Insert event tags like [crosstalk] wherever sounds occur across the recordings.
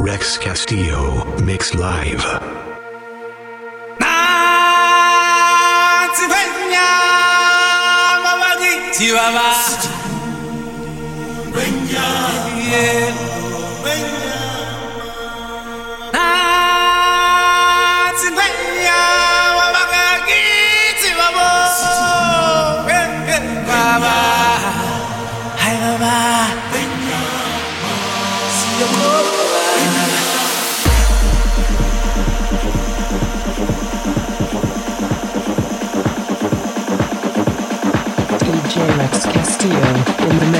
Rex Castillo Mix Live. Chihuahua. in the mix.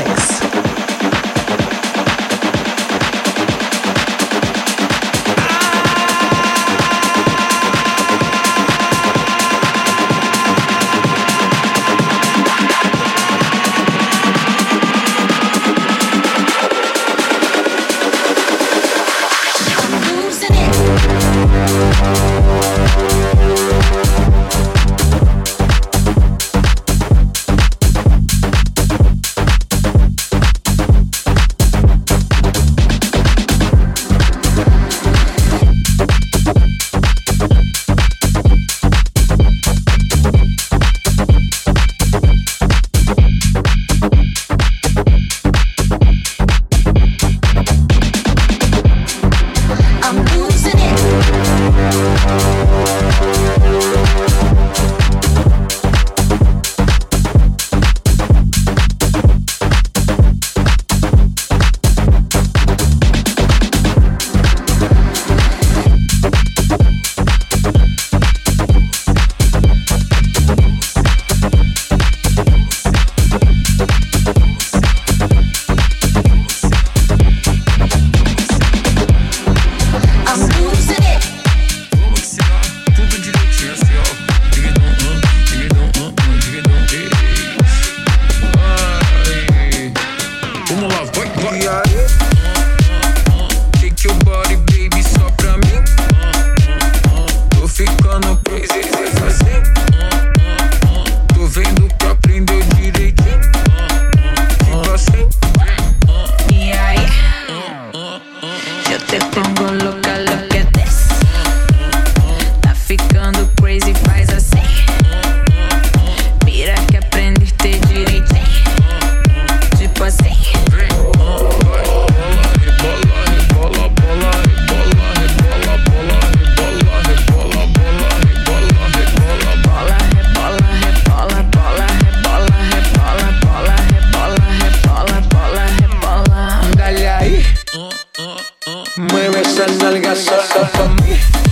La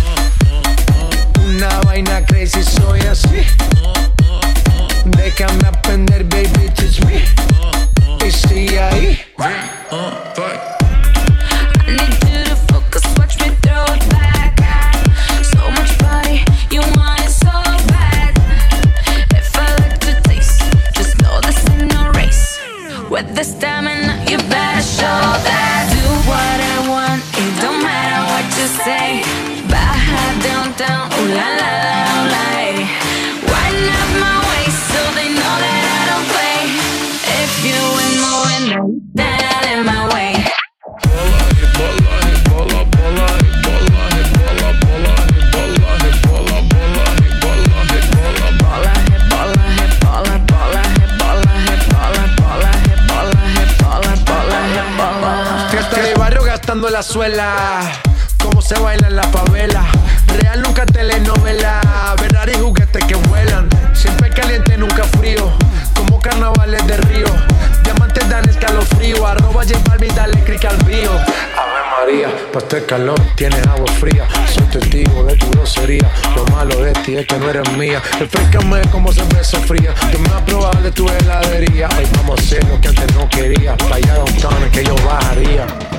que no eres mía. Refrescame como cerveza fría. Que me probar de tu heladería. Hoy vamos a hacer lo que antes no quería. Pa' allá que yo bajaría.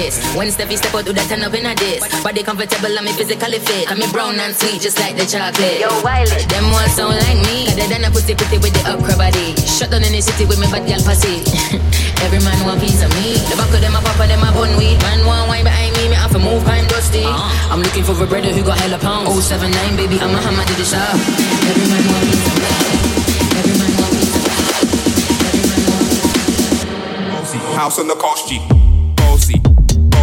Gonna take the piss. When Steffi step out, do that turn up in a diss. Body comfortable, and me physically fit. I'm brown and sweet, just like the chocolate. Yo, Wiley, them all sound like me. Got they done a pussy pretty with the upper body. Shut down in the city with me bad girl pussy. [laughs] Every man want piece of me. The back of them a papa, them a bun weed. Man want wine behind me, me have to move kind dusty. Uh-huh. I'm looking for a brother who got hella pounds. 079, baby, I'm a hammer to the shop. Every man want piece of me. Every man want piece of me. Every man want piece of me. House on the coast, G.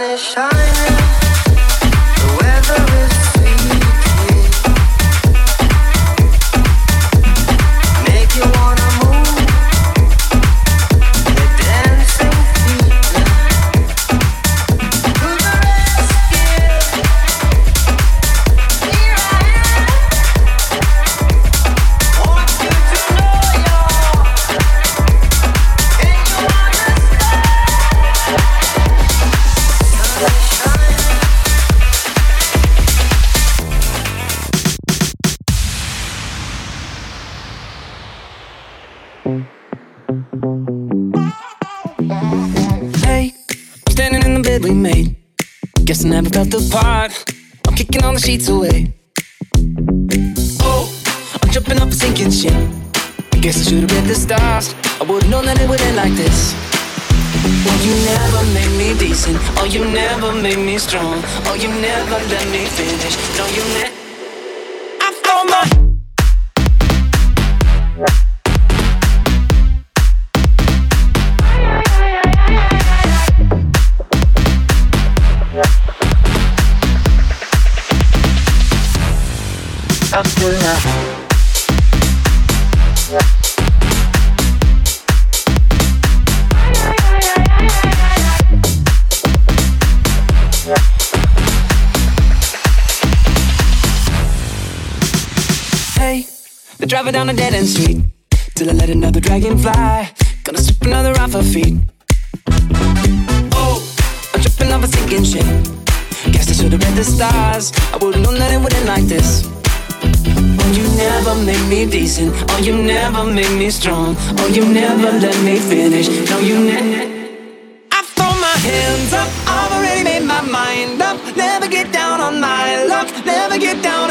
Sun is shining. I felt the. I'm kicking all the sheets away. Oh, I'm jumping off a sinking ship. Guess I should've read the stars. I would've known that it would end like this. Well, you never made me decent. Oh, you never made me strong. Oh, you never let me finish. No, you never. Driving down a dead end street till I let another dragon fly. Gonna sweep another off her feet. Oh, I'm tripping off a sinking ship. Guess I should've read the stars. I would've known that it wouldn't like this. Oh, you never made me decent. Oh, you never made me strong. Oh, you never let me finish. No, you never. I throw my hands up. I've already made my mind up. Never get down on my luck. Never get down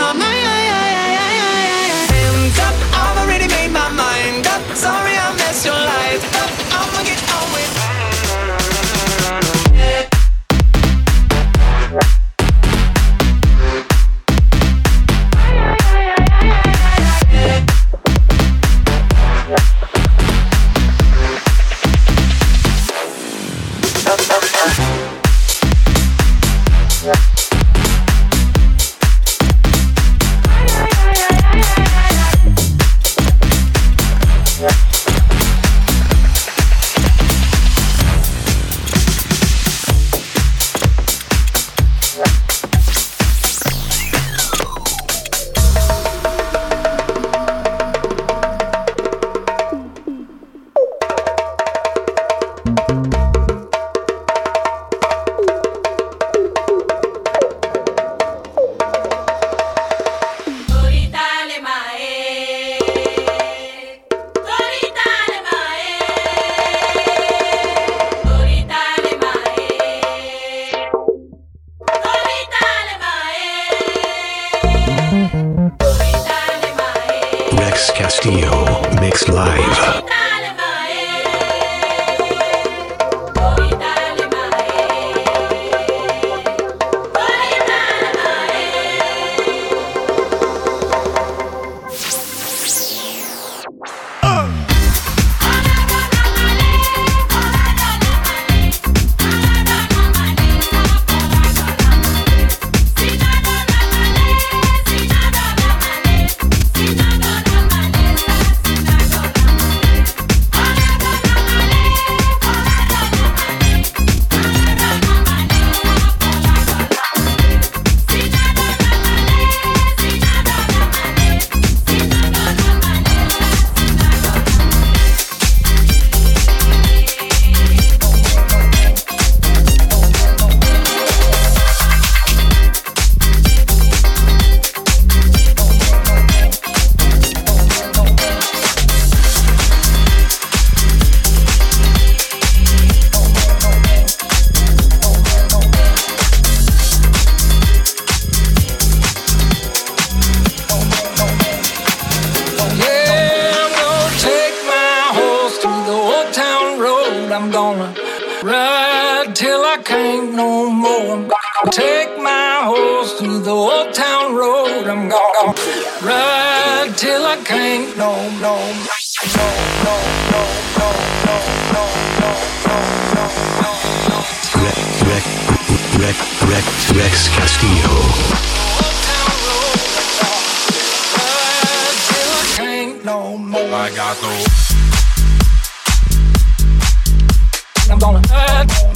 ride till I can't no no no no no no no no no no no no Rex, Rex, Rex, Rex, Rex Castillo. No more. I got no. I'm gonna ride.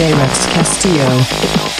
J. Rex Castillo.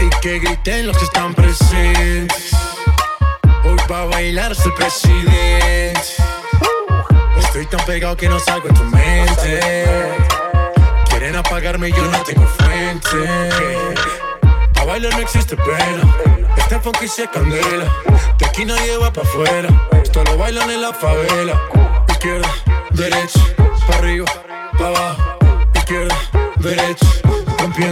Y que griten los que están presentes. Hoy va a bailar el presidente. Estoy tan pegado que no salgo de tu mente. Quieren apagarme y yo no tengo fuente. A bailar no existe pena. Este funky se candela. De aquí nadie va pa' afuera. Esto lo bailan en la favela. Izquierda, derecha, pa' arriba, pa' abajo Esquerda, direita, campeão.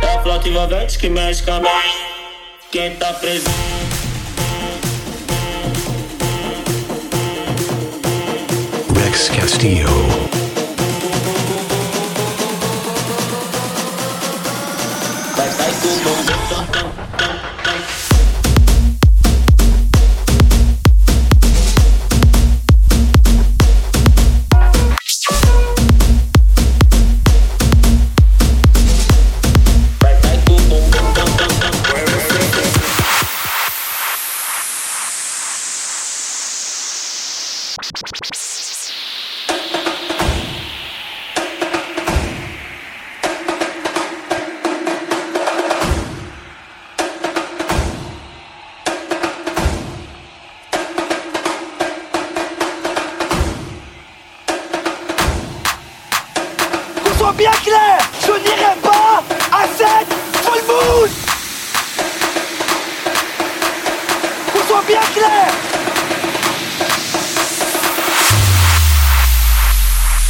É a flota envolvente que mexe com a mãe. Quem tá preso? Rex Castillo. soit bien clair, je n'irai pas à cette full moon Qu'on soit bien clair.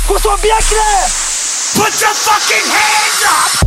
Qu'on soit bien clair. Put your fucking hands up.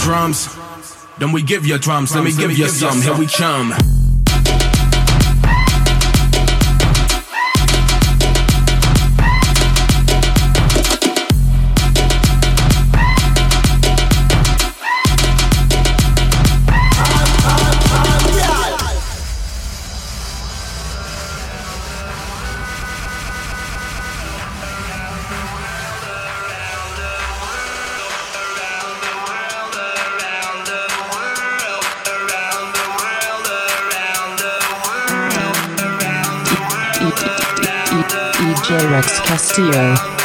Drums, then we give you drums, let me give you some, here we come. Castillo.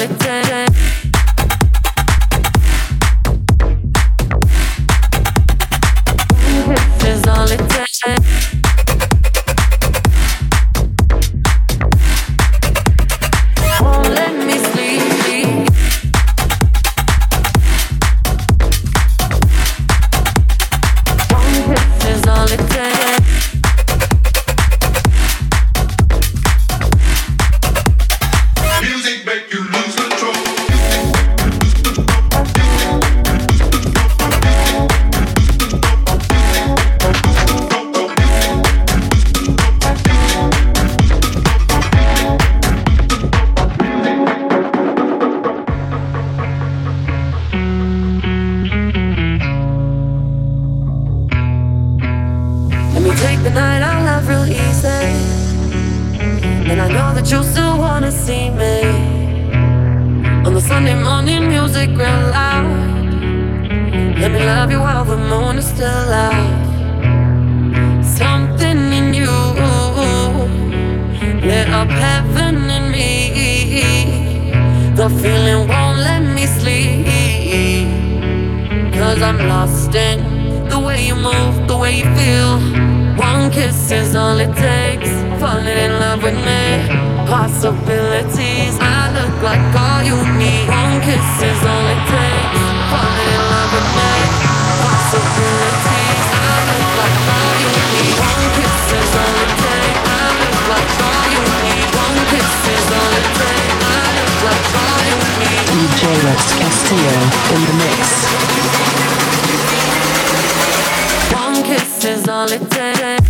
solitaire Cause I'm lost in the way you move, the way you feel. One kiss is all it takes. Falling in love with me. Possibilities, I look like all you need. One kiss is all it takes. Falling in love with me. Possibilities. DJ Rex Castillo in the mix. One kiss is all it takes.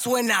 Suena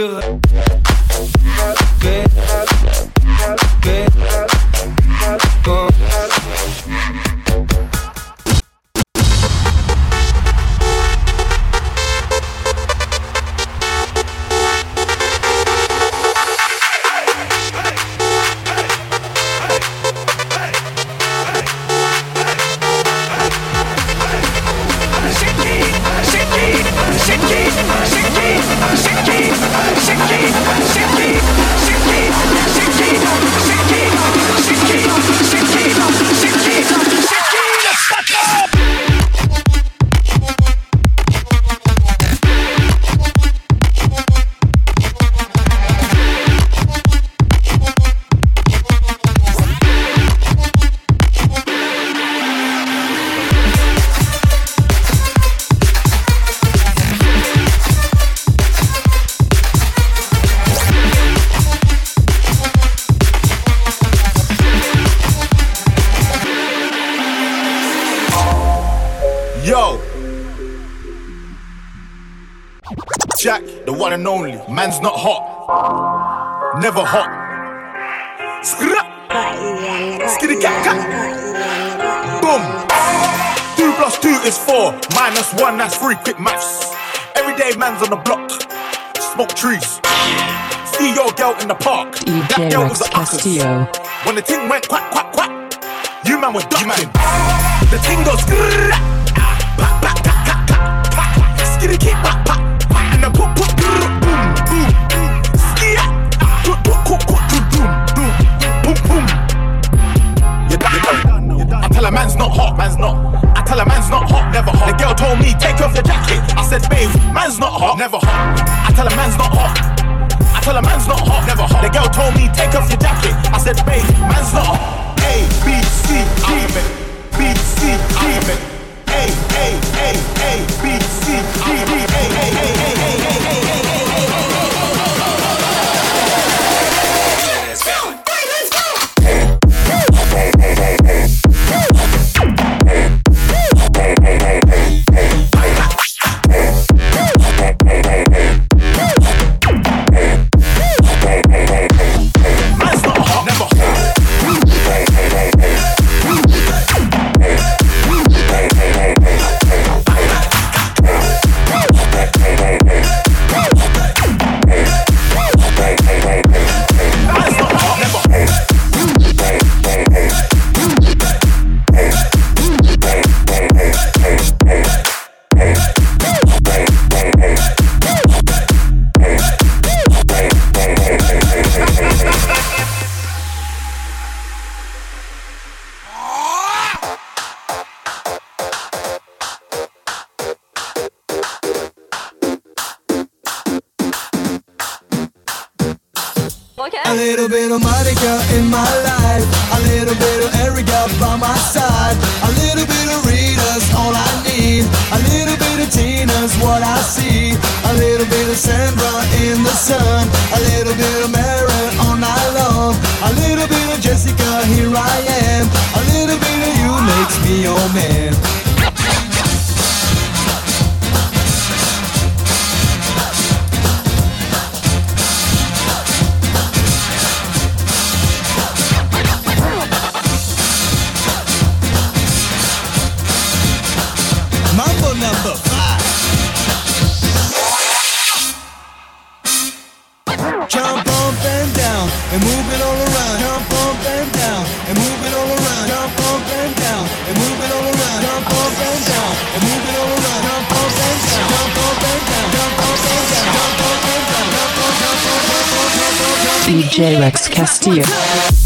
sur... never hot. Skra! Skitty cat cat! Boom! Two plus two is four, minus one, that's three quick maths. Everyday man's on the block, smoke trees. See your girl in the park. EJ that girl Rex was a Castillo. When the ting went quack quack quack, you man was ducking. The ting goes grrrr, back back back back skitty kick and the pop pop. Okay. A little bit of Monica in my life. A little bit of Erica by my side. A little bit of Rita's all I need. A little bit of Tina's what I see. A little bit of Sandra in the sun. A little bit of Maren on my long, A little bit of Jessica, here I am. A little bit of you makes me your man. J-Rex Castillo.